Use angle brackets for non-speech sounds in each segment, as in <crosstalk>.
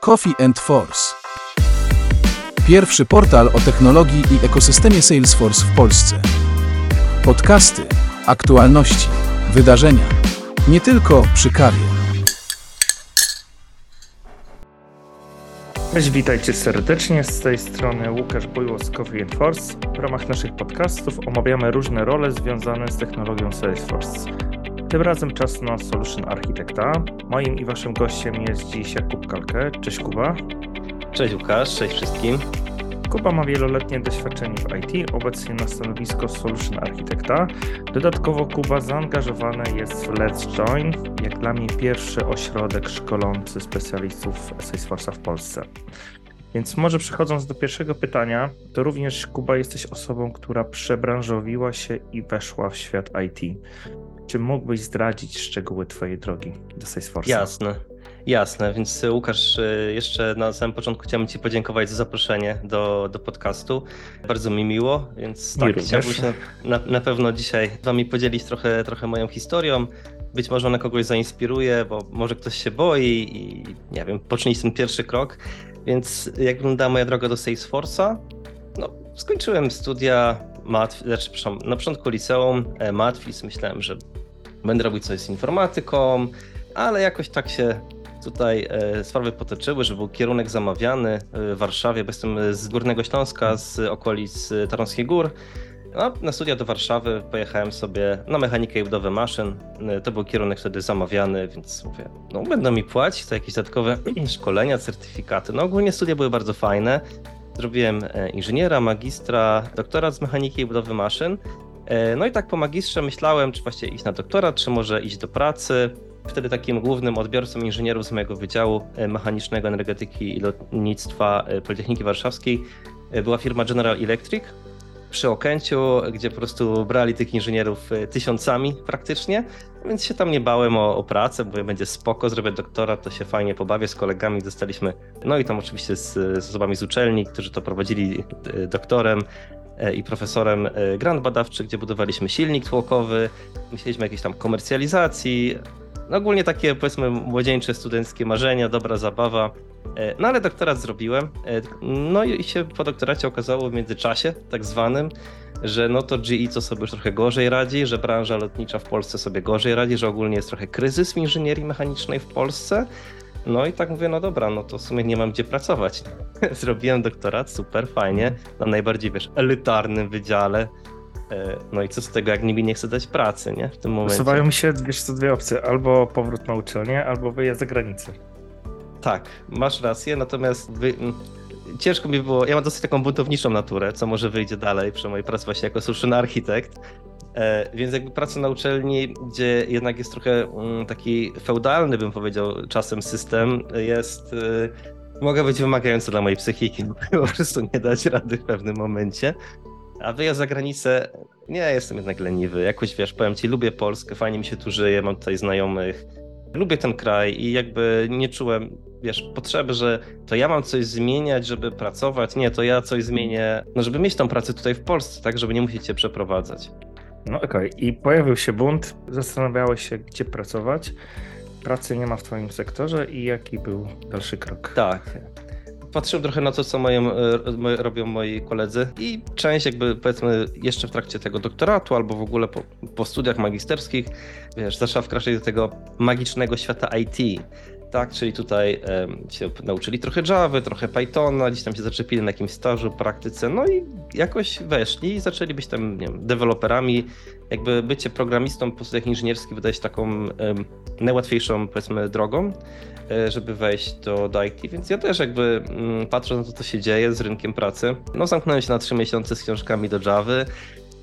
Coffee and Force. Pierwszy portal o technologii i ekosystemie Salesforce w Polsce. Podcasty, aktualności, wydarzenia. Nie tylko przy kawie. Cześć, witajcie serdecznie. Z tej strony Łukasz Bujło z Coffee Force. W ramach naszych podcastów omawiamy różne role związane z technologią Salesforce. Tym razem czas na Solution Architekta. Moim i waszym gościem jest dziś Jakub Kalkę. Cześć Kuba. Cześć Łukasz, cześć wszystkim. Kuba ma wieloletnie doświadczenie w IT, obecnie na stanowisko Solution Architekta. Dodatkowo Kuba zaangażowany jest w Let's Join, jak dla mnie pierwszy ośrodek szkolący specjalistów Salesforce'a w Polsce. Więc może przechodząc do pierwszego pytania, to również Kuba jesteś osobą, która przebranżowiła się i weszła w świat IT. Czy mógłbyś zdradzić szczegóły Twojej drogi do Salesforce'a? Jasne, jasne. Więc y, Łukasz, y, jeszcze na samym początku chciałbym Ci podziękować za zaproszenie do, do podcastu. Bardzo mi miło, więc tak, chciałbym się na, na pewno dzisiaj z Wami podzielić trochę, trochę moją historią. Być może ona kogoś zainspiruje, bo może ktoś się boi i nie wiem, poczynić ten pierwszy krok. Więc jak wyglądała moja droga do Salesforce'a? No, skończyłem studia matw, znaczy, przepraszam, na początku liceum e, matwis, myślałem, że będę robić coś z informatyką, ale jakoś tak się tutaj e, sprawy potoczyły, że był kierunek zamawiany w Warszawie, bo jestem z Górnego Śląska, z okolic Tarnowskich Gór. No, na studia do Warszawy pojechałem sobie na mechanikę i budowę maszyn. E, To był kierunek wtedy zamawiany, więc mówię, no będą mi płacić za jakieś dodatkowe <clears throat> szkolenia, certyfikaty. No ogólnie studia były bardzo fajne. Zrobiłem e, inżyniera, magistra, doktorat z mechaniki i budowy maszyn. E, No i tak po magistrze myślałem, czy właściwie iść na doktorat, czy może iść do pracy. Wtedy takim głównym odbiorcą inżynierów z mojego Wydziału e, Mechanicznego Energetyki i Lotnictwa e, Politechniki Warszawskiej była firma General Electric przy Okęciu, gdzie po prostu brali tych inżynierów tysiącami praktycznie, więc się tam nie bałem o, o pracę, bo będzie spoko, zrobię doktorat, to się fajnie pobawię z kolegami, dostaliśmy, no i tam oczywiście z, z osobami z uczelni, którzy to prowadzili doktorem, i profesorem e, grant badawczy, gdzie budowaliśmy silnik tłokowy, myśleliśmy o jakiejś tam komercjalizacji. No ogólnie takie powiedzmy młodzieńcze, studenckie marzenia, dobra zabawa. E, No ale doktorat zrobiłem. E, No i się po doktoracie okazało w międzyczasie, tak zwanym, że no to GE co sobie już trochę gorzej radzi, że branża lotnicza w Polsce sobie gorzej radzi, że ogólnie jest trochę kryzys w inżynierii mechanicznej w Polsce. No i tak mówię, no dobra, no to w sumie nie mam gdzie pracować. <laughs> Zrobiłem doktorat, super, fajnie, na najbardziej, wiesz, elitarnym wydziale. E, No i co z tego, jak nikt nie chce dać pracy, nie? W tym momencie. Usuwają mi się, wiesz co, dwie opcje. Albo powrót na uczelnię, albo wyjazd za granicę. Tak, masz rację, natomiast wy... m, ciężko mi było, ja mam dosyć taką buntowniczą naturę, co może wyjdzie dalej przy mojej pracy właśnie jako solution architekt, więc jakby praca na uczelni, gdzie jednak jest trochę mm, taki feudalny, bym powiedział, czasem system, jest... E, mogę być wymagająca dla mojej psychiki, <laughs> bo po prostu nie dać rady w pewnym momencie. A wyjazd za granicę, nie, jestem jednak leniwy. Jakoś wiesz, powiem ci, lubię Polskę, fajnie mi się tu żyje, mam tutaj znajomych. Lubię ten kraj i jakby nie czułem, wiesz, potrzeby, że to ja mam coś zmieniać, żeby pracować. Nie, to ja coś zmienię, no żeby mieć tą pracę tutaj w Polsce, tak, żeby nie musieć się przeprowadzać. No okej, i pojawił się bunt, zastanawiałeś się, gdzie pracować. Pracy nie ma w twoim sektorze i jaki był dalszy krok? Tak. Patrzyłem trochę na to, co moją, e, robią moi koledzy i część jakby powiedzmy jeszcze w trakcie tego doktoratu albo w ogóle po, po studiach magisterskich, wiesz, zaczęła wkraczać do tego magicznego świata IT. Tak, czyli tutaj się nauczyli trochę Java, trochę Pythona, gdzieś tam się zaczepili na jakimś stażu, praktyce, no i jakoś weszli i zaczęli być tam, nie wiem, deweloperami. Jakby bycie programistą po studiach inżynierskich wydaje się taką em, najłatwiejszą, powiedzmy, drogą e, żeby wejść do, do IT, więc ja też jakby mm, patrzę na to, co się dzieje z rynkiem pracy. No zamknąłem się na trzy miesiące z książkami do Javy,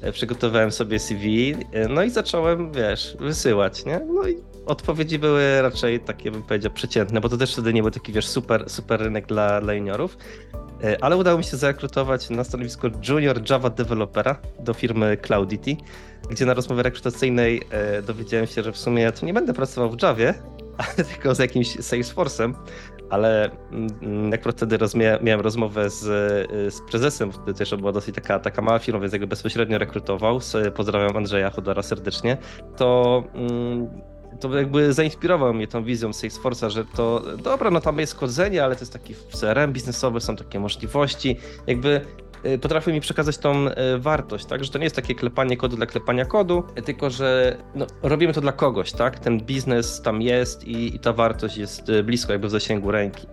e, przygotowałem sobie CV, e, no i zacząłem, wiesz, wysyłać, nie? No i odpowiedzi były raczej takie, bym powiedział, przeciętne, bo to też wtedy nie był taki, wiesz, super, super rynek dla, dla juniorów. E, Ale udało mi się zarekrutować na stanowisko junior Java developera do firmy Cloudity, gdzie na rozmowie rekrutacyjnej e, dowiedziałem się, że w sumie ja tu nie będę pracował w Javie, <laughs> tylko z jakimś Salesforce'em, ale mm, jak wtedy miałem rozmowę z, y, z prezesem, wtedy też była dosyć taka, taka mała firma, więc jakby bezpośrednio rekrutował, pozdrawiam Andrzeja Chodora serdecznie, to mm, to jakby zainspirował mnie tą wizją Salesforce'a, że to dobra, no tam jest kodzenie, ale to jest taki CRM biznesowy, są takie możliwości, jakby y, potrafił mi przekazać tą y, wartość, tak, że to nie jest takie klepanie kodu dla klepania kodu, tylko że no, robimy to dla kogoś, tak, ten biznes tam jest i, i ta wartość jest y, blisko jakby w zasięgu ręki.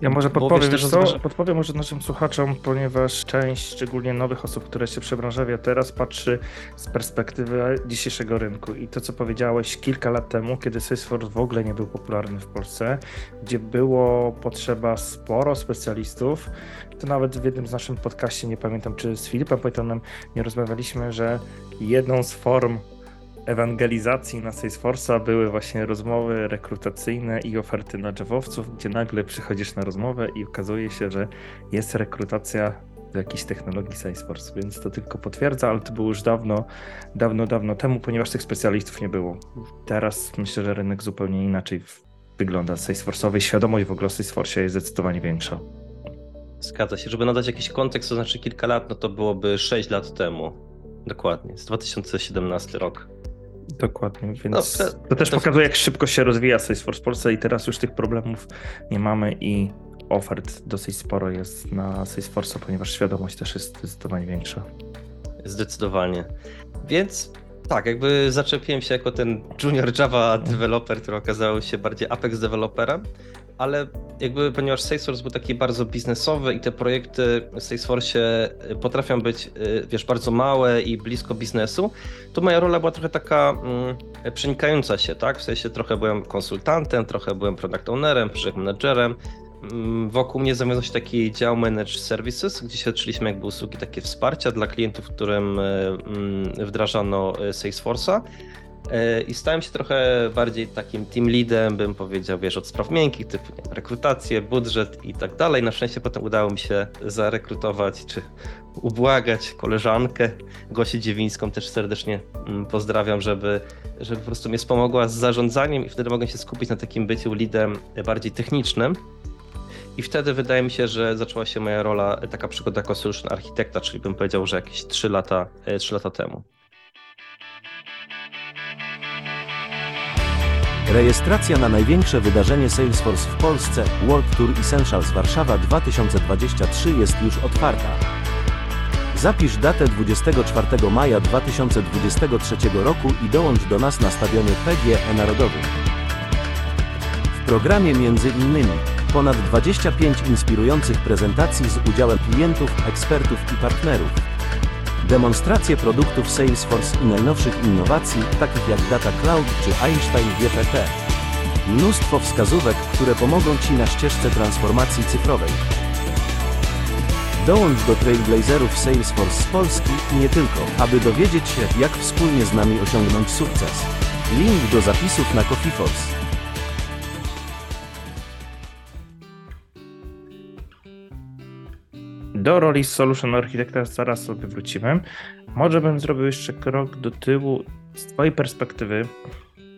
Ja może podpowiem, wiesz, wiesz co? podpowiem może naszym słuchaczom, ponieważ część szczególnie nowych osób, które się przebranżawia teraz, patrzy z perspektywy dzisiejszego rynku. I to, co powiedziałeś kilka lat temu, kiedy Salesforce w ogóle nie był popularny w Polsce, gdzie było potrzeba sporo specjalistów, to nawet w jednym z naszym podcaście, nie pamiętam czy z Filipem Pythonem, nie rozmawialiśmy, że jedną z form ewangelizacji na Salesforce'a były właśnie rozmowy rekrutacyjne i oferty na Javowców, gdzie nagle przychodzisz na rozmowę i okazuje się, że jest rekrutacja do jakiejś technologii Salesforce, więc to tylko potwierdza, ale to było już dawno, dawno, dawno temu, ponieważ tych specjalistów nie było. Teraz myślę, że rynek zupełnie inaczej wygląda Salesforce'owy. Świadomość w ogóle o Salesforce jest zdecydowanie większa. Zgadza się, żeby nadać jakiś kontekst, to znaczy kilka lat, no to byłoby 6 lat temu. Dokładnie, z 2017 rok. Dokładnie, więc No, to, to- też to- pokazuje, jak szybko się rozwija Salesforce w Polsce i teraz już tych problemów nie mamy i ofert dosyć sporo jest na Salesforce, ponieważ świadomość też jest zdecydowanie większa. Zdecydowanie. Więc tak, jakby zaczepiłem się jako ten junior Java developer, który okazał się bardziej Apex developerem, ale jakby ponieważ Salesforce był taki bardzo biznesowy i te projekty w Salesforce potrafią być, y, wiesz, bardzo małe i blisko biznesu, to moja rola była trochę taka mm, przenikająca się, tak? W sensie trochę byłem konsultantem, trochę byłem product ownerem, project managerem, Mm, Wokół mnie zawiązał się taki dział Managed Services, gdzie świadczyliśmy jakby usługi takie wsparcia dla klientów, którym e, mm, wdrażano Salesforce'a. E, I stałem się trochę bardziej takim team leadem, bym powiedział, wiesz, od spraw miękkich, typu nie rekrutację, budżet i tak dalej. Na szczęście potem udało mi się zarekrutować czy ubłagać koleżankę Gosię Dziewińską, też serdecznie mm, pozdrawiam, żeby, żeby po prostu mnie wspomogła z zarządzaniem i wtedy mogłem się skupić na takim byciu leadem bardziej technicznym. I wtedy wydaje mi się, że zaczęła się moja rola, e, taka przygoda jako solution architekta, czyli bym powiedział, że jakieś 3 lata, 3 lata temu. Rejestracja na największe wydarzenie Salesforce w Polsce, World Tour Essentials Warszawa 2023 jest już otwarta. Zapisz datę 24 maja 2023 roku i dołącz do nas na stadionie PGE Narodowym. W programie innymi ponad 25 inspirujących prezentacji z udziałem klientów, ekspertów i partnerów. Demonstracje produktów Salesforce i najnowszych innowacji, takich jak Data Cloud czy Einstein GPT. Mnóstwo wskazówek, które pomogą Ci na ścieżce transformacji cyfrowej. Dołącz do Trailblazerów Salesforce z Polski i nie tylko, aby dowiedzieć się, jak wspólnie z nami osiągnąć sukces. Link do zapisów na CoffeeForce. Do roli Solution Architekta zaraz sobie wrócimy. Może bym zrobił jeszcze krok do tyłu z Twojej perspektywy.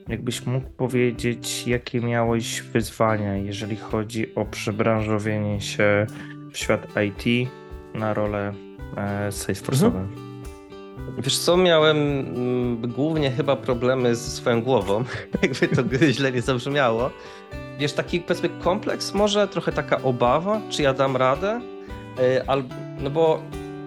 Jakbyś mógł powiedzieć, jakie miałeś wyzwania, jeżeli chodzi o przebranżowienie się w świat IT na rolę e, Salesforce'ową? Wiesz co, miałem mm, głównie chyba problemy ze swoją głową, <laughs> jakby to <laughs> źle nie zabrzmiało. Wiesz, taki kompleks może, trochę taka obawa, czy ja dam radę, no bo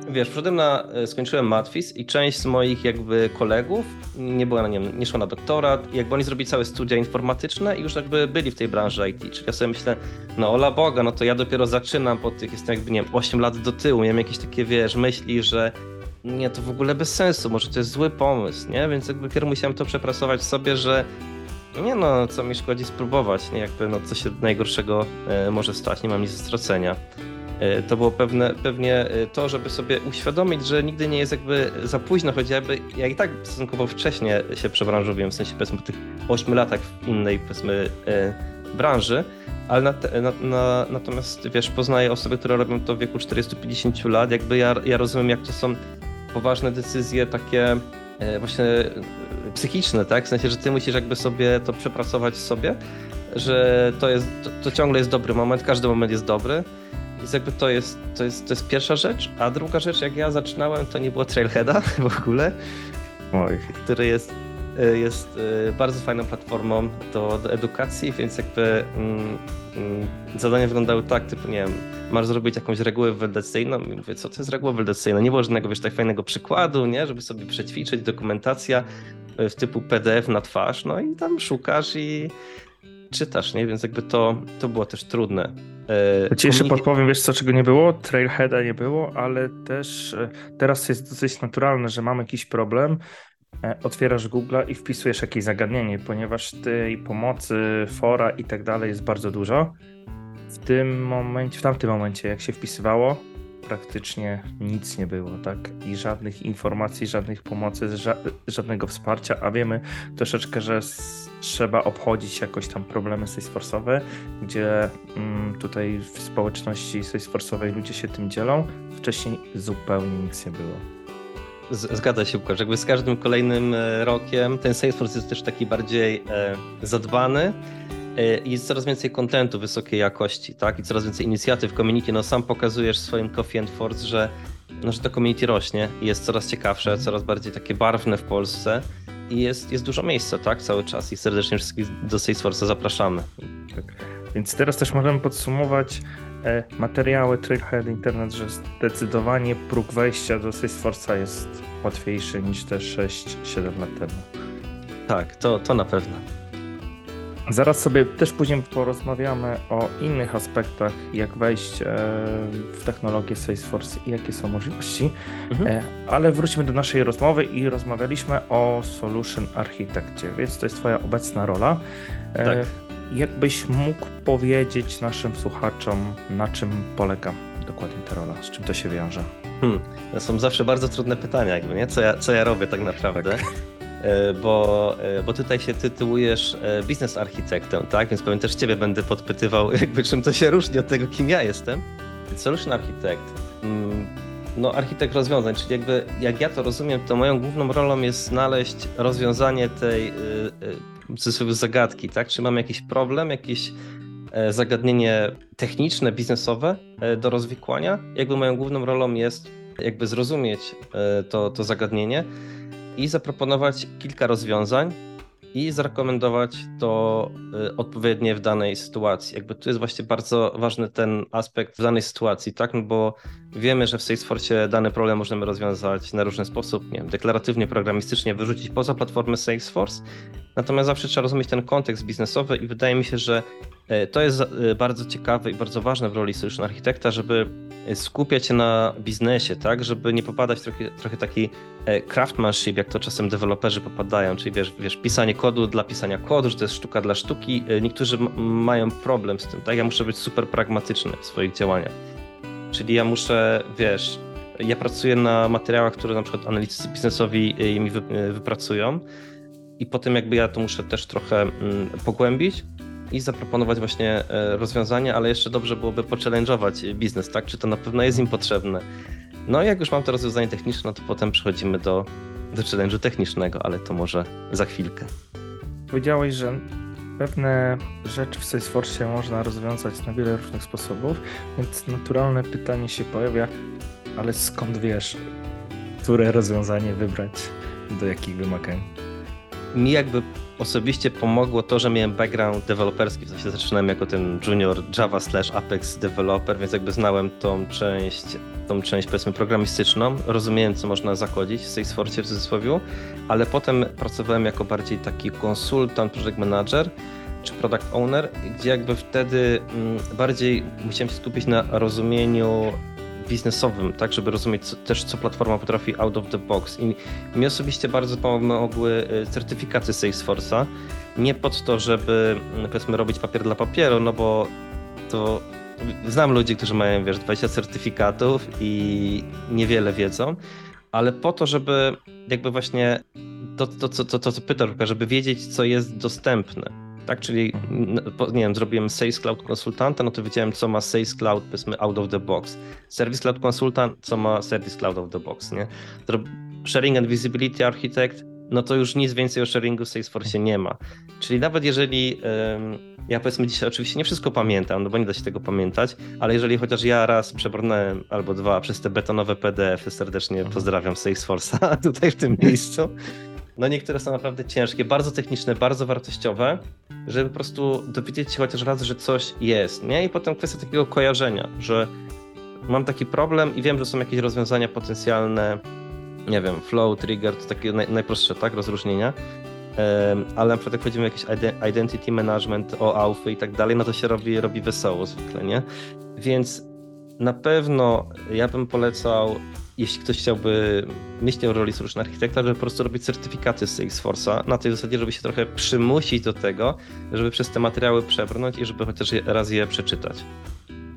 wiesz, przyszedłem na, y, skończyłem matwis i część z moich jakby kolegów nie była na nie, nie szła na doktorat jakby oni zrobili całe studia informatyczne i już jakby byli w tej branży IT, czyli ja sobie myślę, no ola Boga, no to ja dopiero zaczynam po tych, jestem jakby, nie wiem, 8 lat do tyłu, miałem jakieś takie, wiesz, myśli, że nie, to w ogóle bez sensu, może to jest zły pomysł, nie? Więc jakby pierw musiałem to przepracować sobie, że nie no, co mi szkodzi spróbować, nie? Jakby no, co się najgorszego e, może stać, nie mam nic do stracenia. E, to było pewne, pewnie e, to, żeby sobie uświadomić, że nigdy nie jest jakby za późno, chociażby ja i tak stosunkowo wcześnie się przebranżowiłem, w sensie powiedzmy po tych 8 latach w innej powiedzmy e, branży, ale na, na, na, natomiast wiesz, poznaję osoby, które robią to w wieku 40-50 lat, jakby ja, ja rozumiem jak to są poważne decyzje takie właśnie psychiczne, tak? W sensie, że ty musisz jakby sobie to przepracować sobie, że to jest, to, to ciągle jest dobry moment, każdy moment jest dobry. Więc jakby to jest, to, jest, to jest pierwsza rzecz, a druga rzecz, jak ja zaczynałem, to nie było Trailheada <laughs> w ogóle, Oj, który jest y, jest y, bardzo fajną platformą do, do edukacji, więc jakby mm, mm, zadania wyglądały tak, typu nie wiem, masz zrobić jakąś regułę waldacyjną i mówię, co to jest reguła waldacyjna? Nie było żadnego, wiesz, tak fajnego przykładu, nie, żeby sobie przećwiczyć, dokumentacja y, w typu PDF na twarz, no i tam szukasz i czytasz, nie, więc jakby to, to było też trudne. Ja ci jeszcze Community- podpowiem, wiesz co, czego nie było? Trailheada nie było, ale też e, teraz jest dosyć naturalne, że mamy jakiś problem, e, otwierasz Google'a i wpisujesz jakieś zagadnienie, ponieważ tej pomocy, fora i tak dalej jest bardzo dużo. W tym momencie, w tamtym momencie, jak się wpisywało, praktycznie nic nie było, tak? I żadnych informacji, żadnych pomocy, ża- żadnego wsparcia, a wiemy troszeczkę, że s- trzeba obchodzić jakoś tam problemy Salesforce'owe, gdzie mm, tutaj w społeczności Salesforce'owej ludzie się tym dzielą. Wcześniej zupełnie nic nie było. Z- Zgadza się, Łukasz. Jakby z każdym kolejnym e, rokiem ten Salesforce jest też taki bardziej e, zadbany e, i jest coraz więcej kontentu wysokiej jakości, tak? I coraz więcej inicjatyw community. No sam pokazujesz w swoim Coffee and Force, że, no, że to community rośnie i jest coraz ciekawsze, coraz bardziej takie barwne w Polsce i jest, jest dużo miejsca, tak? Cały czas i serdecznie wszystkich do Salesforce'a zapraszamy. Tak. Więc teraz też możemy podsumować e, materiały Trailhead Internet, że zdecydowanie próg wejścia do Salesforce'a jest łatwiejszy niż te 6-7 lat temu. Tak, to, to na pewno. Zaraz sobie też później porozmawiamy o innych aspektach, jak wejść e, w technologię Salesforce i jakie są możliwości, Mhm. e, ale wróćmy do naszej rozmowy i rozmawialiśmy o Solution Architekcie, więc to jest Twoja obecna rola. E, Tak. Jakbyś mógł powiedzieć naszym słuchaczom, na czym polega dokładnie ta rola, z czym to się wiąże? To są zawsze bardzo trudne pytania, jakby, nie? Co ja, co ja robię tak naprawdę. E, Bo, e, bo tutaj się tytułujesz e, biznes architektem, tak? Więc pewnie też ciebie będę podpytywał, <laughs> jakby czym to się różni od tego, kim ja jestem. Solution Architect. mm, No, architekt rozwiązań, czyli jakby jak ja to rozumiem, to moją główną rolą jest znaleźć rozwiązanie tej y, y, cudzysłowie zagadki, tak? Czy mam jakiś problem, jakieś e, zagadnienie techniczne, biznesowe e, do rozwikłania. Jakby moją główną rolą jest jakby zrozumieć e, to, to zagadnienie i zaproponować kilka rozwiązań i zarekomendować to e, odpowiednie w danej sytuacji. Jakby tu jest właśnie bardzo ważny ten aspekt w danej sytuacji, tak? No bo wiemy, że w Salesforce dany problem możemy rozwiązać na różny sposób, nie wiem, deklaratywnie, programistycznie wyrzucić poza platformę Salesforce, natomiast zawsze trzeba rozumieć ten kontekst biznesowy i wydaje mi się, że e, to jest e, bardzo ciekawe i bardzo ważne w roli solution architekta, żeby e, skupiać się na biznesie, tak, żeby nie popadać w trochę, trochę taki craftsmanship, jak to czasem deweloperzy popadają, czyli wiesz, wiesz, pisanie kodu dla pisania kodu, że to jest sztuka dla sztuki. Niektórzy mają problem z tym, tak, ja muszę być super pragmatyczny w swoich działaniach. Czyli ja muszę, wiesz, ja pracuję na materiałach, które na przykład analitycy biznesowi e, mi e, wypracują i potem jakby ja to muszę też trochę mm, pogłębić i zaproponować właśnie e, rozwiązania, ale jeszcze dobrze byłoby pochallenge'ować biznes, tak? Czy to na pewno jest im potrzebne. No i jak już mam to rozwiązanie techniczne, no to potem przechodzimy do, do challenge'u technicznego, ale to może za chwilkę. Powiedziałeś, że pewne rzeczy w Salesforce można rozwiązać na wiele różnych sposobów, więc naturalne pytanie się pojawia, ale skąd wiesz, które rozwiązanie wybrać, do jakich wymagań? Mi jakby osobiście pomogło to, że miałem background deweloperski, w sensie zaczynałem jako ten junior Java slash Apex developer, więc jakby znałem tą część, tą część powiedzmy programistyczną, rozumiałem co można zakodzić w Salesforce w cudzysłowie, ale potem pracowałem jako bardziej taki konsultant, project manager czy product owner, gdzie jakby wtedy mm, bardziej musiałem się skupić na rozumieniu biznesowym, tak, żeby rozumieć co, też, co platforma potrafi out of the box. I mi osobiście bardzo pomogły y, certyfikaty Salesforce'a. Nie pod to, żeby mm, powiedzmy robić papier dla papieru, no bo to znam ludzi, którzy mają, wiesz, 20 certyfikatów i niewiele wiedzą, ale po to, żeby jakby właśnie to, to, to, to, to co pytasz, żeby wiedzieć, co jest dostępne. Tak, czyli po- nie wiem, zrobiłem Sales Cloud konsultanta, no to wiedziałem, co ma Sales Cloud, powiedzmy, out of the box. Service Cloud konsultant, co ma Service Cloud out of the box, nie? Sharing and Visibility Architect, no to już nic więcej o sharingu w Salesforce nie ma. Czyli nawet jeżeli, ja powiedzmy dzisiaj oczywiście nie wszystko pamiętam, no bo nie da się tego pamiętać, ale jeżeli chociaż ja raz przebrnąłem albo dwa przez te betonowe PDF-y, serdecznie pozdrawiam Salesforce'a <laughs> tutaj w tym miejscu, no niektóre są naprawdę ciężkie, bardzo techniczne, bardzo wartościowe, żeby po prostu dowiedzieć się chociaż raz, że coś jest, nie? I potem kwestia takiego kojarzenia, że mam taki problem i wiem, że są jakieś rozwiązania potencjalne, nie wiem, flow, trigger, to takie naj, najprostsze, tak, rozróżnienia, ale na przykład jak chodzimy o jakiś identity management, o aufy i tak dalej, no to się robi, robi wesoło zwykle, nie? Więc na pewno ja bym polecał, jeśli ktoś chciałby mieć tę roli solution architekta, żeby po prostu robić certyfikaty z Salesforce'a na tej zasadzie, żeby się trochę przymusić do tego, żeby przez te materiały przebrnąć i żeby chociaż raz je przeczytać.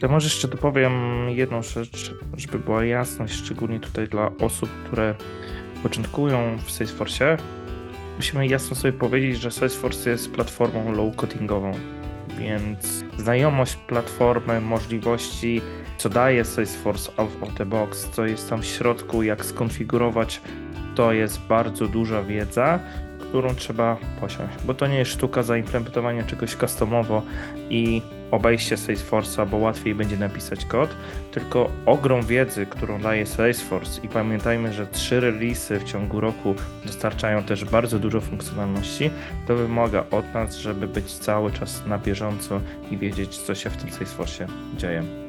Ja może jeszcze dopowiem jedną rzecz, żeby była jasność, szczególnie tutaj dla osób, które początkują w Salesforce. Musimy jasno sobie powiedzieć, że Salesforce jest platformą low-codingową, więc znajomość platformy, możliwości, co daje Salesforce out of the box, co jest tam w środku, jak skonfigurować, to jest bardzo duża wiedza, którą trzeba posiąść, bo to nie jest sztuka zaimplementowania czegoś customowo i obejście Salesforce'a, bo łatwiej będzie napisać kod, tylko ogrom wiedzy, którą daje Salesforce i pamiętajmy, że trzy releasy w ciągu roku dostarczają też bardzo dużo funkcjonalności, to wymaga od nas, żeby być cały czas na bieżąco i wiedzieć, co się w tym Salesforce'ie dzieje.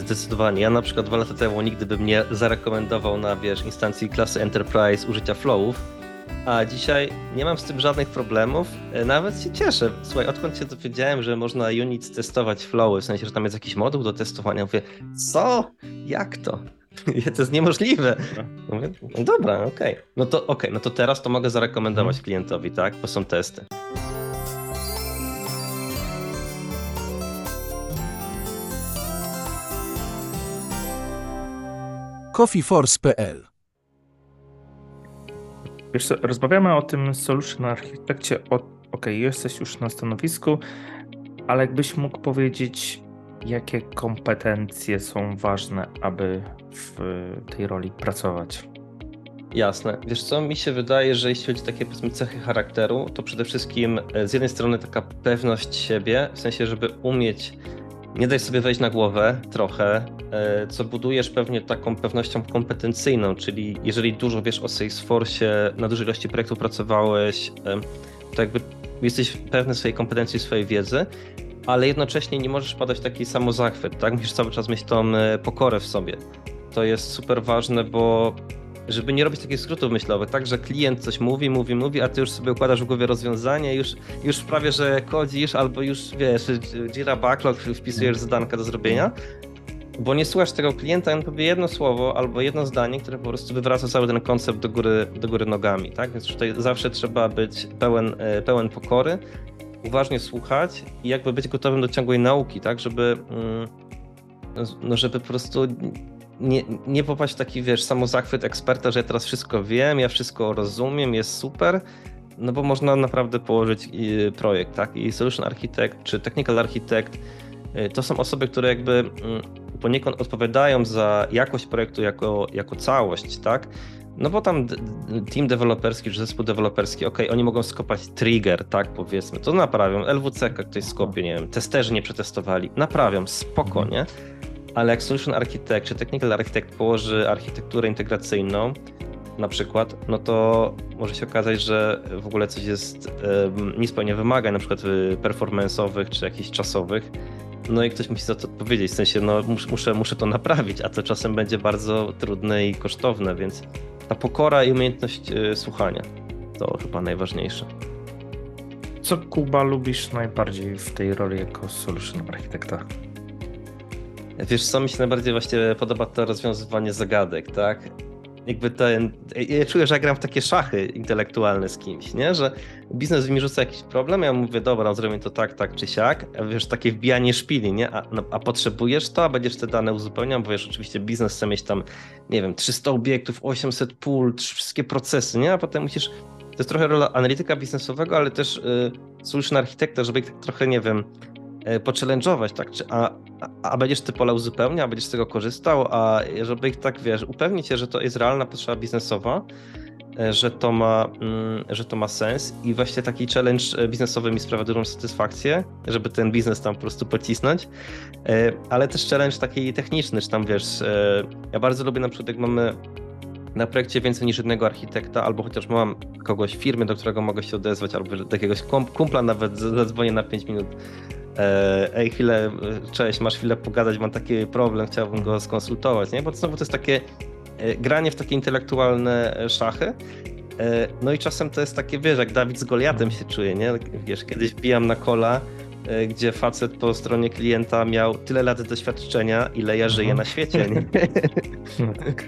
Zdecydowanie. Ja na przykład dwa lata temu nigdy bym nie zarekomendował na wiesz, instancji klasy Enterprise użycia flowów, a dzisiaj nie mam z tym żadnych problemów. E, nawet się cieszę. Słuchaj, odkąd się dowiedziałem, że można unit testować flowy, w sensie, że tam jest jakiś moduł do testowania, mówię, co? Jak to? <laughs> to jest niemożliwe. Mówię, no dobra, okej. Okay. No to okej, okay, no to teraz to mogę zarekomendować mhm. klientowi, tak? Bo są testy. coffeeforce.pl Wiesz co, rozmawiamy o tym solution architekcie, ok, jesteś już na stanowisku, ale jakbyś mógł powiedzieć, jakie kompetencje są ważne, aby w tej roli pracować? Jasne. Wiesz co, mi się wydaje, że jeśli chodzi o takie powiedzmy cechy charakteru, to przede wszystkim e, z jednej strony taka pewność siebie, w sensie, żeby umieć nie daj sobie wejść na głowę trochę, e, co budujesz pewnie taką pewnością kompetencyjną, czyli jeżeli dużo wiesz o Salesforce, na dużej ilości projektów pracowałeś, e, to jakby jesteś pewny swojej kompetencji, swojej wiedzy, ale jednocześnie nie możesz padać w taki samozachwyt, tak? Musisz cały czas mieć tą e, pokorę w sobie. To jest super ważne, bo żeby nie robić takich skrótów myślowych, tak, że klient coś mówi, mówi, mówi, a ty już sobie układasz w głowie rozwiązanie, już, już prawie, że kodzisz, albo już, wiesz, Jira Backlog wpisujesz zadanka do zrobienia, bo nie słuchasz tego klienta, on powie jedno słowo albo jedno zdanie, które po prostu wywraca cały ten koncept do góry, do góry nogami, tak, więc tutaj zawsze trzeba być pełen, e, pełen pokory, uważnie słuchać i jakby być gotowym do ciągłej nauki, tak, żeby, mm, no, żeby po prostu nie, nie popaść w taki, wiesz, samozachwyt eksperta, że ja teraz wszystko wiem, ja wszystko rozumiem, jest super, no bo można naprawdę położyć y, projekt, tak? I solution architect czy technical architect y, to są osoby, które jakby mm, poniekąd odpowiadają za jakość projektu jako, jako całość, tak? No bo tam team deweloperski czy zespół deweloperski, ok, oni mogą skopać trigger, tak powiedzmy, to naprawią. LWC ktoś skopie, nie wiem, testerzy nie przetestowali, naprawią, spoko, nie? Ale jak solution architect czy technical architect położy architekturę integracyjną, na przykład, no to może się okazać, że w ogóle coś jest, nie spełnia wymagań, na przykład y, performance'owych czy jakichś czasowych. No i ktoś musi za to odpowiedzieć, w sensie, no muszę, muszę to naprawić, a to czasem będzie bardzo trudne i kosztowne, więc ta pokora i umiejętność y, słuchania to chyba najważniejsze. Co Kuba lubisz najbardziej w tej roli jako solution architekta? Wiesz co, mi się najbardziej właśnie podoba to rozwiązywanie zagadek, tak? Jakby ten, ja czuję, że ja gram w takie szachy intelektualne z kimś, nie? Że biznes mi rzuca jakiś problem, ja mówię, dobra, zrobimy to tak, tak czy siak, a wiesz, takie wbijanie szpili, nie? A, no, a potrzebujesz to, a będziesz te dane uzupełniał, bo wiesz, oczywiście biznes chce mieć tam, nie wiem, 300 obiektów, 800 pól, wszystkie procesy, nie? A potem musisz, to jest trochę rola analityka biznesowego, ale też y, solution architekta, żeby tak trochę, nie wiem, E, pochallenge'ować, tak? Czy, a, a, będziesz te pola uzupełniał, a będziesz z tego korzystał, a żeby ich tak, wiesz, upewnić się, że to jest realna potrzeba biznesowa, e, że to ma, mm, że to ma sens i właśnie taki challenge e, biznesowy mi sprawia dużą satysfakcję, żeby ten biznes tam po prostu pocisnąć, ale też challenge taki techniczny, czy tam, wiesz, ja bardzo lubię na przykład, jak mamy na projekcie więcej niż jednego architekta, albo chociaż mam kogoś w firmie, do którego mogę się odezwać, albo do jakiegoś kumpla nawet zadzwonię na 5 minut. E, ej, chwilę, cześć, masz chwilę pogadać, mam taki problem, chciałbym go skonsultować, nie? Bo znowu to jest takie e, granie w takie intelektualne szachy. E, no i czasem to jest takie, wiesz, jak Dawid z Goliatem się czuje, nie? Wiesz, kiedyś bijam na kola, gdzie facet po stronie klienta miał tyle lat doświadczenia, ile ja żyję na świecie, nie? No <laughs> tak.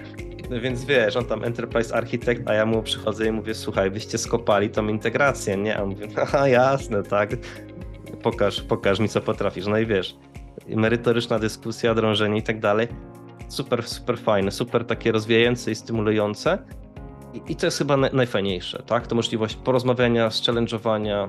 No więc wiesz, on tam Enterprise Architect, a ja mu przychodzę i mówię, słuchaj, byście skopali tą integrację, nie? A on mówi, <laughs> aha, jasne, tak, pokaż, pokaż mi, co potrafisz. No i wiesz, merytoryczna dyskusja, drążenie i tak dalej. Super, super fajne, super takie rozwijające i stymulujące. I, i to jest chyba najfajniejsze, tak? To możliwość porozmawiania, challenge'owania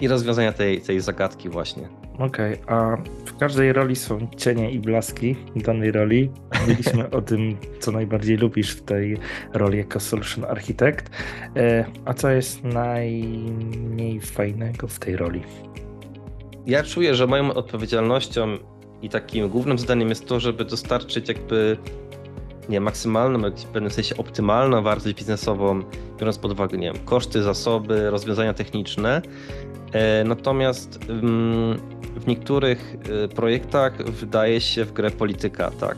i rozwiązania tej, tej zagadki właśnie. Okej, okay, a w każdej roli są cienie i blaski danej roli. Mówiliśmy o tym, co najbardziej lubisz w tej roli jako solution architect. E, a co jest najmniej fajnego w tej roli? Ja czuję, że moją odpowiedzialnością i takim głównym zadaniem jest to, żeby dostarczyć jakby nie maksymalną, w pewnym sensie optymalną wartość biznesową, biorąc pod uwagę nie wiem, koszty, zasoby, rozwiązania techniczne. E, natomiast mm, w niektórych y, projektach wydaje się w grę polityka, tak?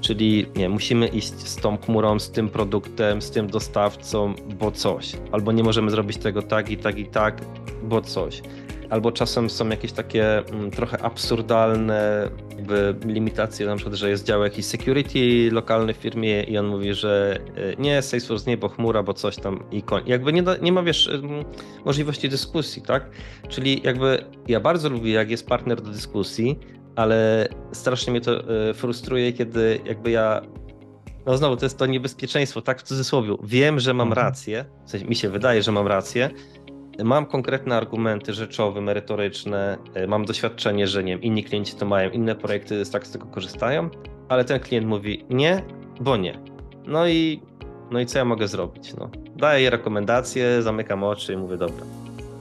Czyli nie, musimy iść z tą chmurą, z tym produktem, z tym dostawcą, bo coś. Albo nie możemy zrobić tego tak i tak i tak, bo coś albo czasem są jakieś takie mm, trochę absurdalne jakby limitacje, na przykład, że jest dział jakiś security lokalny w firmie i on mówi, że e, nie, Salesforce nie, bo chmura, bo coś tam i koń. Jakby nie, da, nie ma, wiesz, możliwości dyskusji, tak? Czyli jakby ja bardzo lubię, jak jest partner do dyskusji, ale strasznie mnie to e, frustruje, kiedy jakby ja no znowu, to jest to niebezpieczeństwo, tak w cudzysłowie. Wiem, że mam mhm. rację, w sensie mi się wydaje, że mam rację, mam konkretne argumenty rzeczowe, merytoryczne, e, mam doświadczenie, że nie wiem, inni klienci to mają, inne projekty tak z tego korzystają, ale ten klient mówi nie, bo nie. No i, no i co ja mogę zrobić? No, daję rekomendacje, zamykam oczy i mówię dobra.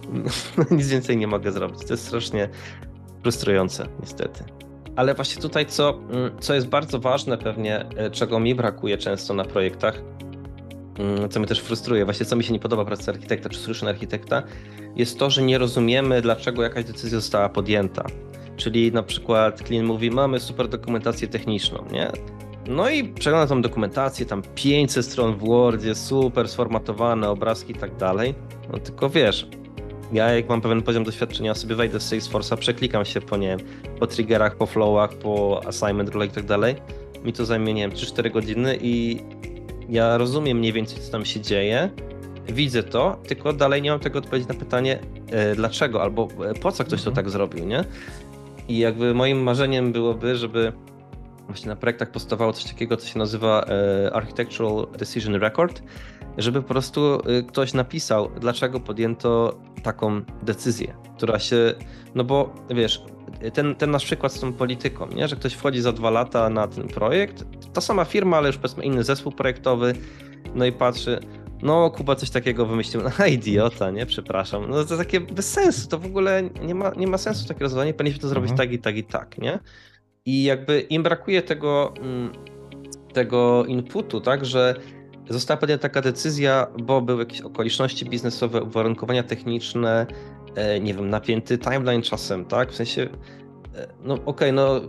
<laughs> Nic więcej nie mogę zrobić. To jest strasznie frustrujące, niestety. Ale właśnie tutaj, co, mm, co jest bardzo ważne, pewnie, e, czego mi brakuje często na projektach, co mnie też frustruje, właśnie co mi się nie podoba pracy architekta czy solution architekta, jest to, że nie rozumiemy, dlaczego jakaś decyzja została podjęta. Czyli na przykład klient mówi, mamy super dokumentację techniczną, nie? No i przegląda tą dokumentację, tam 500 stron w Wordzie, super sformatowane, obrazki i tak dalej. No tylko wiesz, ja jak mam pewien poziom doświadczenia, sobie wejdę z Salesforce'a, przeklikam się po, nie po triggerach, po flowach, po assignment rule i tak dalej. Mi to zajmie, nie wiem, 3-4 godziny i ja rozumiem mniej więcej, co tam się dzieje, widzę to, tylko dalej nie mam tego odpowiedzi na pytanie, e, dlaczego albo e, po co ktoś to mhm. tak zrobił, nie? I jakby moim marzeniem byłoby, żeby właśnie na projektach powstawało coś takiego, co się nazywa e, Architectural Decision Record, żeby po prostu ktoś napisał, dlaczego podjęto taką decyzję, która się, no bo wiesz, ten, ten nasz przykład z tą polityką, nie? że ktoś wchodzi za dwa lata na ten projekt, ta sama firma, ale już powiedzmy inny zespół projektowy, no i patrzy, no Kuba coś takiego wymyślił, <laughs> no idiota, nie, przepraszam, no to takie bez sensu, to w ogóle nie ma, nie ma sensu takie rozwiązanie, powinniśmy to zrobić mhm. tak i tak i tak, nie? I jakby im brakuje tego, mm, tego inputu, tak, że została podjęta taka decyzja, bo były jakieś okoliczności biznesowe, uwarunkowania techniczne, E, nie wiem, napięty timeline czasem, tak? W sensie, e, no okej, okay, no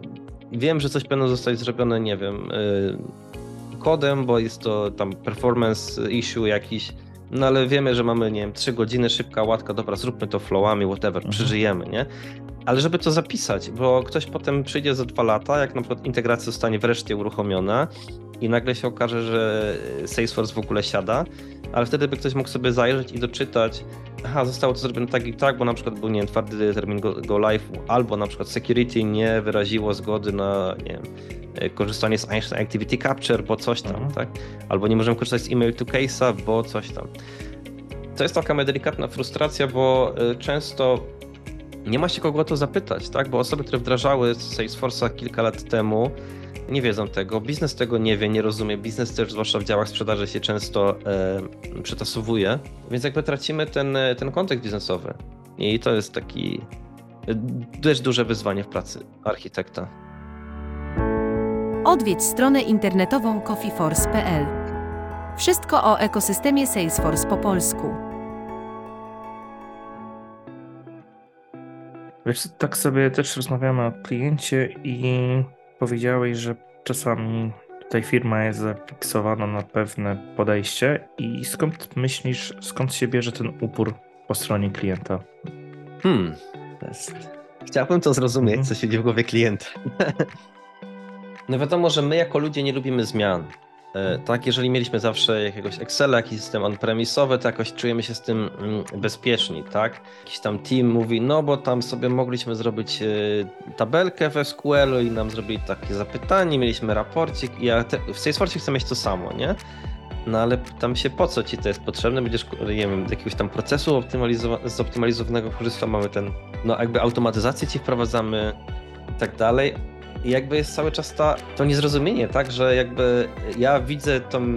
wiem, że coś powinno zostać zrobione, nie wiem, e, kodem, bo jest to tam performance issue jakiś, no ale wiemy, że mamy, nie wiem, 3 godziny, szybka łatka, dobra, zróbmy to flowami, whatever, mhm. przeżyjemy, nie? Ale żeby to zapisać, bo ktoś potem przyjdzie za dwa lata, jak na przykład integracja zostanie wreszcie uruchomiona i nagle się okaże, że Salesforce w ogóle siada, ale wtedy by ktoś mógł sobie zajrzeć i doczytać, aha, zostało to zrobione tak i tak, bo na przykład był, nie wiem, twardy termin go, go live, albo na przykład security nie wyraziło zgody na, nie wiem, korzystanie z Einstein Activity Capture, bo coś tam, mhm. tak? Albo nie możemy korzystać z email to case'a, bo coś tam. To jest taka delikatna frustracja, bo e, często nie ma się kogo o to zapytać, tak? Bo osoby, które wdrażały Salesforce'a kilka lat temu, nie wiedzą tego, biznes tego nie wie, nie rozumie, biznes też zwłaszcza w działach sprzedaży się często e, przetasowuje, więc jakby tracimy ten, ten kontekst biznesowy i to jest taki e, dość duże wyzwanie w pracy architekta. Odwiedź stronę internetową coffeeforce.pl Wszystko o ekosystemie Salesforce po polsku. Wiesz, tak sobie też rozmawiamy o kliencie i powiedziałeś, że czasami tutaj firma jest zafiksowana na pewne podejście i skąd myślisz, skąd się bierze ten upór po stronie klienta? Hmm, chciałbym to zrozumieć, Mhm. co siedzi w głowie klienta. no wiadomo, że my jako ludzie nie lubimy zmian. E, Tak, jeżeli mieliśmy zawsze jakiegoś Excela, jakiś system on-premisowy, to jakoś czujemy się z tym mm, bezpieczni, tak? Jakiś tam team mówi, no bo tam sobie mogliśmy zrobić e, tabelkę w SQL-u i nam zrobili takie zapytanie, mieliśmy raporcik i ja te, w Salesforce chcę mieć to samo, nie? No ale pytam się, po co ci to jest potrzebne? Będziesz, nie wiem, jakiegoś tam procesu optymalizowa- zoptymalizowanego korzystał, mamy ten, no jakby automatyzację ci wprowadzamy i tak dalej. I jakby jest cały czas ta, to niezrozumienie, tak, że jakby ja widzę tą,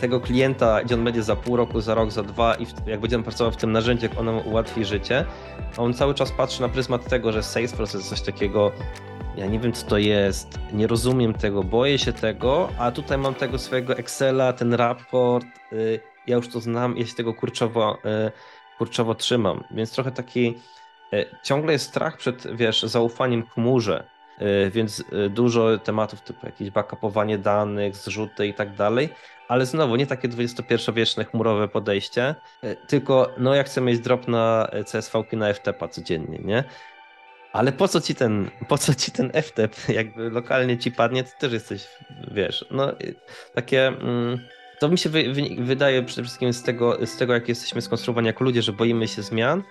tego klienta, gdzie on będzie za pół roku, za rok, za dwa i w, jak będziemy pracował w tym narzędziu, jak ono ułatwi życie, a on cały czas patrzy na pryzmat tego, że Salesforce jest coś takiego, ja nie wiem co to jest, nie rozumiem tego, boję się tego, a tutaj mam tego swojego Excela, ten raport, y, ja już to znam, ja się tego kurczowo, y, kurczowo trzymam, więc trochę taki y, ciągle jest strach przed, wiesz, zaufaniem chmurze, więc y, dużo tematów typu jakieś backupowanie danych, zrzuty i tak dalej, ale znowu nie takie XXI-wieczne chmurowe podejście, y, tylko no ja chcę mieć drop na CSV-ki na FTP codziennie, nie? Ale po co ci ten, <laughs> po co ci ten FTP? Jakby lokalnie ci padnie, to też jesteś, wiesz, no takie. Mm, to mi się wy, wy, wydaje przede wszystkim z tego, z tego, jak jesteśmy skonstruowani jako ludzie, że boimy się zmian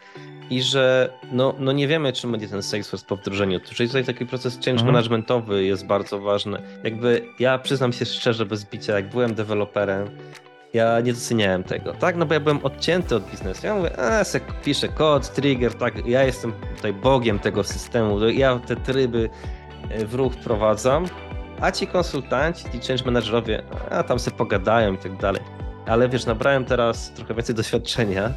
i że no, no nie wiemy, czym będzie ten Salesforce po wdrożeniu. Czyli tutaj taki proces change Mhm. managementowy jest bardzo ważny. Jakby ja przyznam się szczerze, bez bicia, jak byłem deweloperem, ja nie doceniałem tego, tak? No bo ja byłem odcięty od biznesu. Ja mówię, a se piszę kod, trigger, tak, ja jestem tutaj bogiem tego systemu, ja te tryby e, w ruch wprowadzam, a ci konsultanci, ci change managerowie, a tam se pogadają i tak dalej. Ale wiesz, nabrałem teraz trochę więcej doświadczenia e,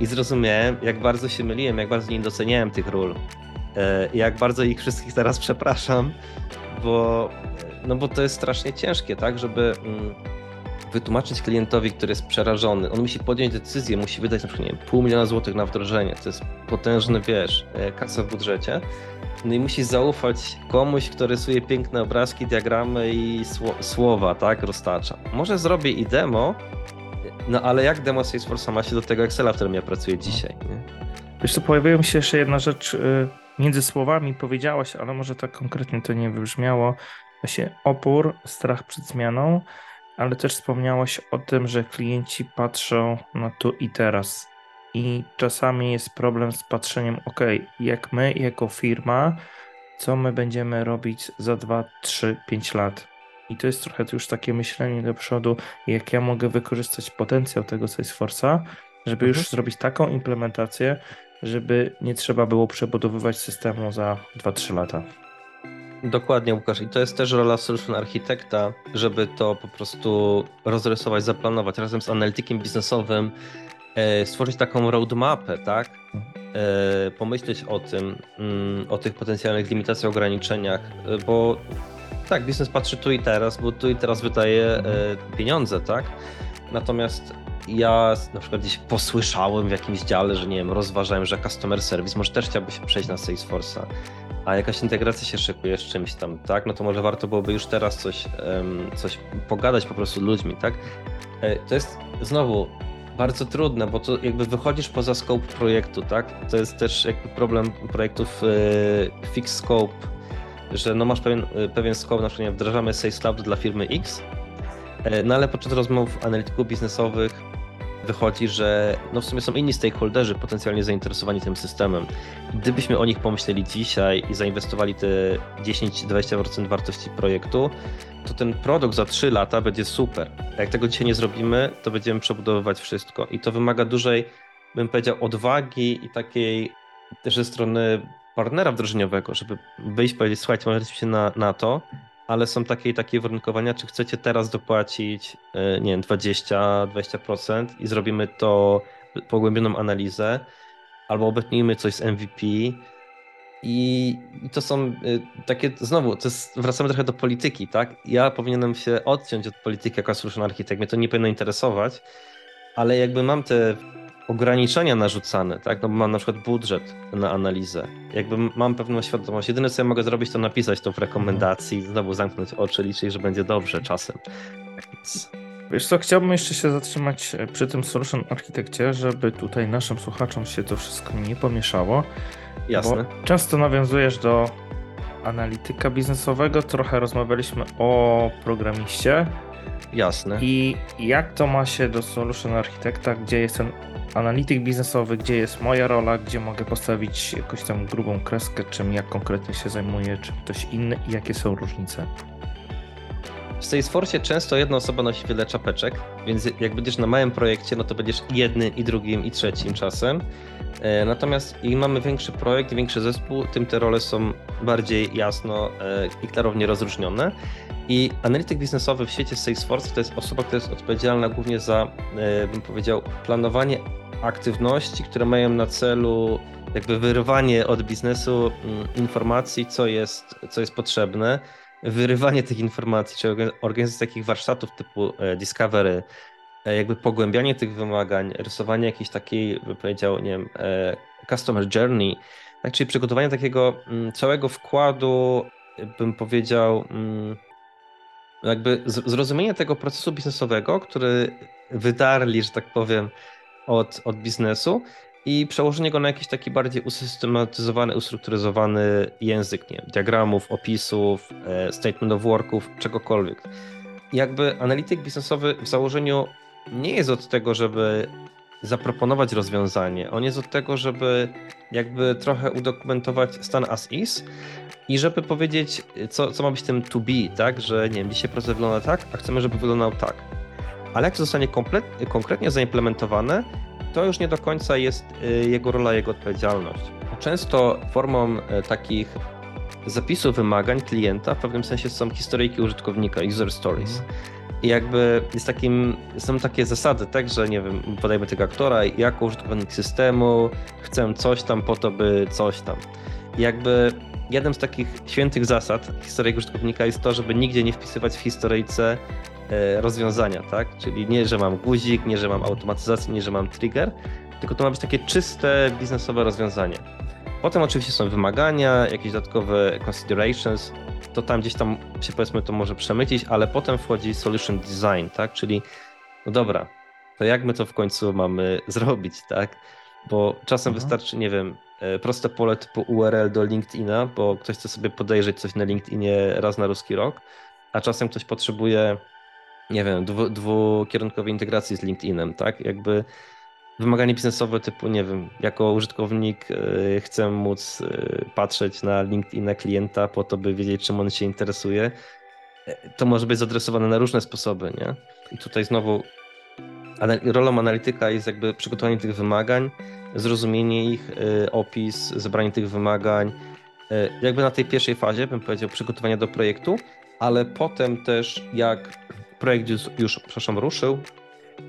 i zrozumiałem, jak bardzo się myliłem, jak bardzo nie doceniałem tych ról. e, i Jak bardzo ich wszystkich teraz przepraszam, bo, no bo to jest strasznie ciężkie, tak, żeby mm, wytłumaczyć klientowi, który jest przerażony. On musi podjąć decyzję, musi wydać na przykład wiem, pół miliona złotych na wdrożenie. To jest potężny, wiesz, e, kasa w budżecie. No i musi zaufać komuś, kto rysuje piękne obrazki, diagramy i sło- słowa, tak, roztacza. Może zrobię i demo, no ale jak demo Salesforce ma się do tego Excela, w którym ja pracuję dzisiaj, nie? Wiesz co, pojawiła mi się jeszcze jedna rzecz y, między słowami, powiedziałaś, ale może tak konkretnie to nie wybrzmiało. Właśnie opór, strach przed zmianą, ale też wspomniałaś o tym, że klienci patrzą na tu i teraz. I czasami jest problem z patrzeniem, ok, jak my jako firma, co my będziemy robić za 2, 3, 5 lat. I to jest trochę już takie myślenie do przodu, jak ja mogę wykorzystać potencjał tego Salesforce'a, żeby już Mhm. zrobić taką implementację, żeby nie trzeba było przebudowywać systemu za 2-3 lata. Dokładnie, Łukasz. I to jest też rola solution architekta, żeby to po prostu rozrysować, zaplanować razem z analitykiem biznesowym, e, stworzyć taką roadmapę, tak? E, pomyśleć o tym, mm, o tych potencjalnych limitacjach, ograniczeniach, e, bo tak, biznes patrzy tu i teraz, bo tu i teraz wydaje pieniądze, tak? Natomiast ja na przykład gdzieś posłyszałem w jakimś dziale, że nie wiem, rozważałem, że customer service może też chciałby się przejść na Salesforce'a a jakaś integracja się szykuje z czymś tam, tak, no to może warto byłoby już teraz coś, coś pogadać po prostu z ludźmi, tak? E, To jest znowu bardzo trudne, bo to jakby wychodzisz poza scope projektu, tak? To jest też jakby problem projektów e, fixed scope, że no masz pewien, e, pewien scope, na przykład wdrażamy Sales Cloud dla firmy X, no ale podczas rozmów analityków biznesowych wychodzi, że no w sumie są inni stakeholderzy potencjalnie zainteresowani tym systemem. Gdybyśmy o nich pomyśleli dzisiaj i zainwestowali te 10-20% wartości projektu, to ten produkt za 3 lata będzie super. A jak tego dzisiaj nie zrobimy, to będziemy przebudowywać wszystko. I to wymaga dużej, bym powiedział, odwagi i takiej ze strony partnera wdrożeniowego, żeby wyjść powiedzieć, słuchajcie, możecie się na, na to, ale są takie takie warunkowania, czy chcecie teraz dopłacić, e, nie wiem, 20-20% i zrobimy to pogłębioną analizę, albo obetnijmy coś z MVP, I, to są y, takie, znowu, to jest, wracamy trochę do polityki, tak? Ja powinienem się odciąć od polityki jako solution architekt, mnie to nie powinno interesować, ale jakby mam te ograniczenia narzucane, tak? No bo mam na przykład budżet na analizę, jakby mam pewną świadomość. Jedyne co ja mogę zrobić, to napisać to w rekomendacji, znowu zamknąć oczy, liczyć, że będzie dobrze czasem. Więc... Wiesz co, chciałbym jeszcze się zatrzymać e, przy tym solution architekcie, żeby tutaj naszym słuchaczom się to wszystko nie pomieszało. Jasne. Bo często nawiązujesz do analityka biznesowego, trochę rozmawialiśmy o programiście. Jasne. I jak to ma się do solution architekta, gdzie jest ten analityk biznesowy, gdzie jest moja rola, gdzie mogę postawić jakąś tam grubą kreskę, czym ja konkretnie się zajmuję, czy ktoś inny i jakie są różnice? W Salesforce często jedna osoba nosi wiele czapeczek, więc jak będziesz na małym projekcie, no to będziesz jednym i drugim i trzecim czasem. E, natomiast im mamy większy projekt, większy zespół, tym te role są bardziej jasno e, i klarownie rozróżnione. I analityk biznesowy w świecie Salesforce to jest osoba, która jest odpowiedzialna głównie za, e, bym powiedział, planowanie aktywności, które mają na celu jakby wyrywanie od biznesu mm, informacji, co jest, co jest potrzebne, wyrywanie tych informacji, czy organizacja takich warsztatów typu Discovery, jakby pogłębianie tych wymagań, rysowanie jakiejś takiej, bym powiedział, nie wiem, e, customer journey, tak, czyli przygotowanie takiego mm, całego wkładu, bym powiedział, mm, jakby zrozumienie tego procesu biznesowego, który wydarli, że tak powiem, od, od biznesu i przełożenie go na jakiś taki bardziej usystematyzowany, ustrukturyzowany język, nie wiem, diagramów, opisów, e, statement of worków, czegokolwiek. Jakby analityk biznesowy w założeniu nie jest od tego, żeby zaproponować rozwiązanie. On jest od tego, żeby jakby trochę udokumentować stan as is i żeby powiedzieć, co, co ma być tym to be, tak? Że nie wiem, dzisiaj proces wygląda tak, a chcemy, żeby wyglądał tak. Ale jak to zostanie komplet, konkretnie zaimplementowane, to już nie do końca jest y, jego rola, jego odpowiedzialność. Często formą y, takich zapisów wymagań klienta w pewnym sensie są historyjki użytkownika, user stories. Mhm. I jakby jest takim, są takie zasady, tak, że nie wiem, podajmy tego aktora jako użytkownik systemu, chcę coś tam po to, by coś tam. I jakby jednym z takich świętych zasad historii użytkownika jest to, żeby nigdzie nie wpisywać w historyjce e, rozwiązania, tak? Czyli nie, że mam guzik, nie, że mam automatyzację, nie, że mam trigger, tylko to ma być takie czyste biznesowe rozwiązanie. Potem oczywiście są wymagania, jakieś dodatkowe considerations, to tam gdzieś tam się powiedzmy to może przemycić, ale potem wchodzi solution design, tak? Czyli no dobra, to jak my to w końcu mamy <laughs> zrobić, tak? Bo czasem mhm. wystarczy, nie wiem, e, proste pole typu URL do LinkedIna, bo ktoś chce sobie podejrzeć coś na LinkedInie raz na ruski rok, a czasem ktoś potrzebuje, nie wiem, dwu, dwukierunkowej integracji z LinkedInem, tak? Jakby wymaganie biznesowe typu, nie wiem, jako użytkownik e, chcę móc e, patrzeć na LinkedIn klienta po to, by wiedzieć, czym on się interesuje, to może być zadresowane na różne sposoby, nie? I tutaj znowu rolą analityka jest jakby przygotowanie tych wymagań, zrozumienie ich, opis, zebranie tych wymagań, jakby na tej pierwszej fazie, bym powiedział, przygotowania do projektu, ale potem też jak projekt już, już przepraszam, ruszył,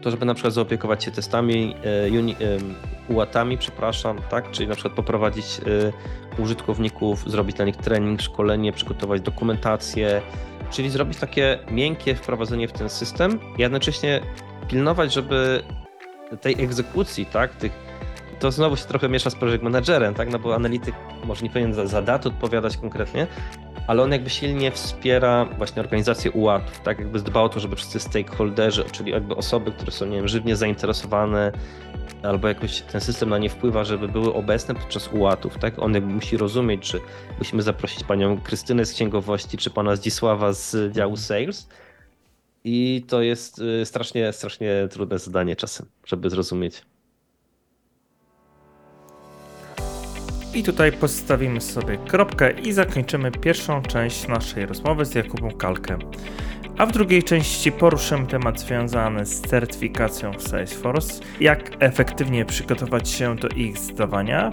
to żeby na przykład zaopiekować się testami, e, UAT-ami, przepraszam, tak? Czyli na przykład poprowadzić e, użytkowników, zrobić dla nich trening, szkolenie, przygotować dokumentację, czyli zrobić takie miękkie wprowadzenie w ten system i jednocześnie pilnować, żeby tej egzekucji, tak, tych to znowu się trochę miesza z project managerem, tak? No bo analityk może nie powinien za, za datę odpowiadać konkretnie, ale on jakby silnie wspiera właśnie organizację UAT-ów, tak? Jakby dba o to, żeby wszyscy stakeholderzy, czyli jakby osoby, które są, nie wiem, żywnie zainteresowane albo jakoś ten system na nie wpływa, żeby były obecne podczas UAT-ów, tak? On jakby musi rozumieć, czy musimy zaprosić panią Krystynę z księgowości, czy pana Zdzisława z działu sales. I to jest y, strasznie, strasznie trudne zadanie czasem, żeby zrozumieć. I tutaj postawimy sobie kropkę i zakończymy pierwszą część naszej rozmowy z Jakubem Kalkiem. A w drugiej części poruszymy temat związany z certyfikacją w Salesforce, jak efektywnie przygotować się do ich zdawania.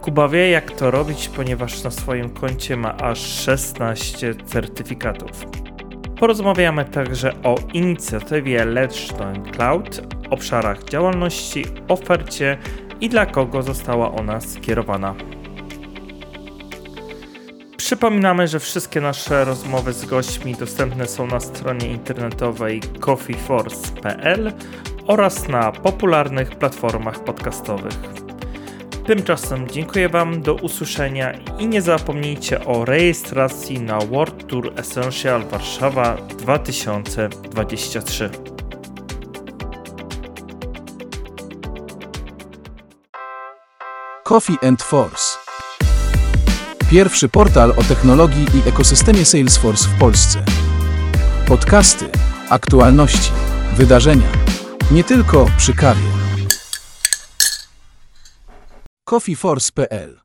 Kuba wie jak to robić, ponieważ na swoim koncie ma aż 16 certyfikatów. Porozmawiamy także o inicjatywie Ledgestone Cloud, obszarach działalności, ofercie i dla kogo została ona skierowana. Przypominamy, że wszystkie nasze rozmowy z gośćmi dostępne są na stronie internetowej coffeeforce.pl oraz na popularnych platformach podcastowych. Tymczasem dziękuję Wam, do usłyszenia i nie zapomnijcie o rejestracji na World Tour Essential Warszawa 2023. Coffee and Force. Pierwszy portal o technologii i ekosystemie Salesforce w Polsce. Podcasty, aktualności, wydarzenia. Nie tylko przy kawie. coffeeforce.pl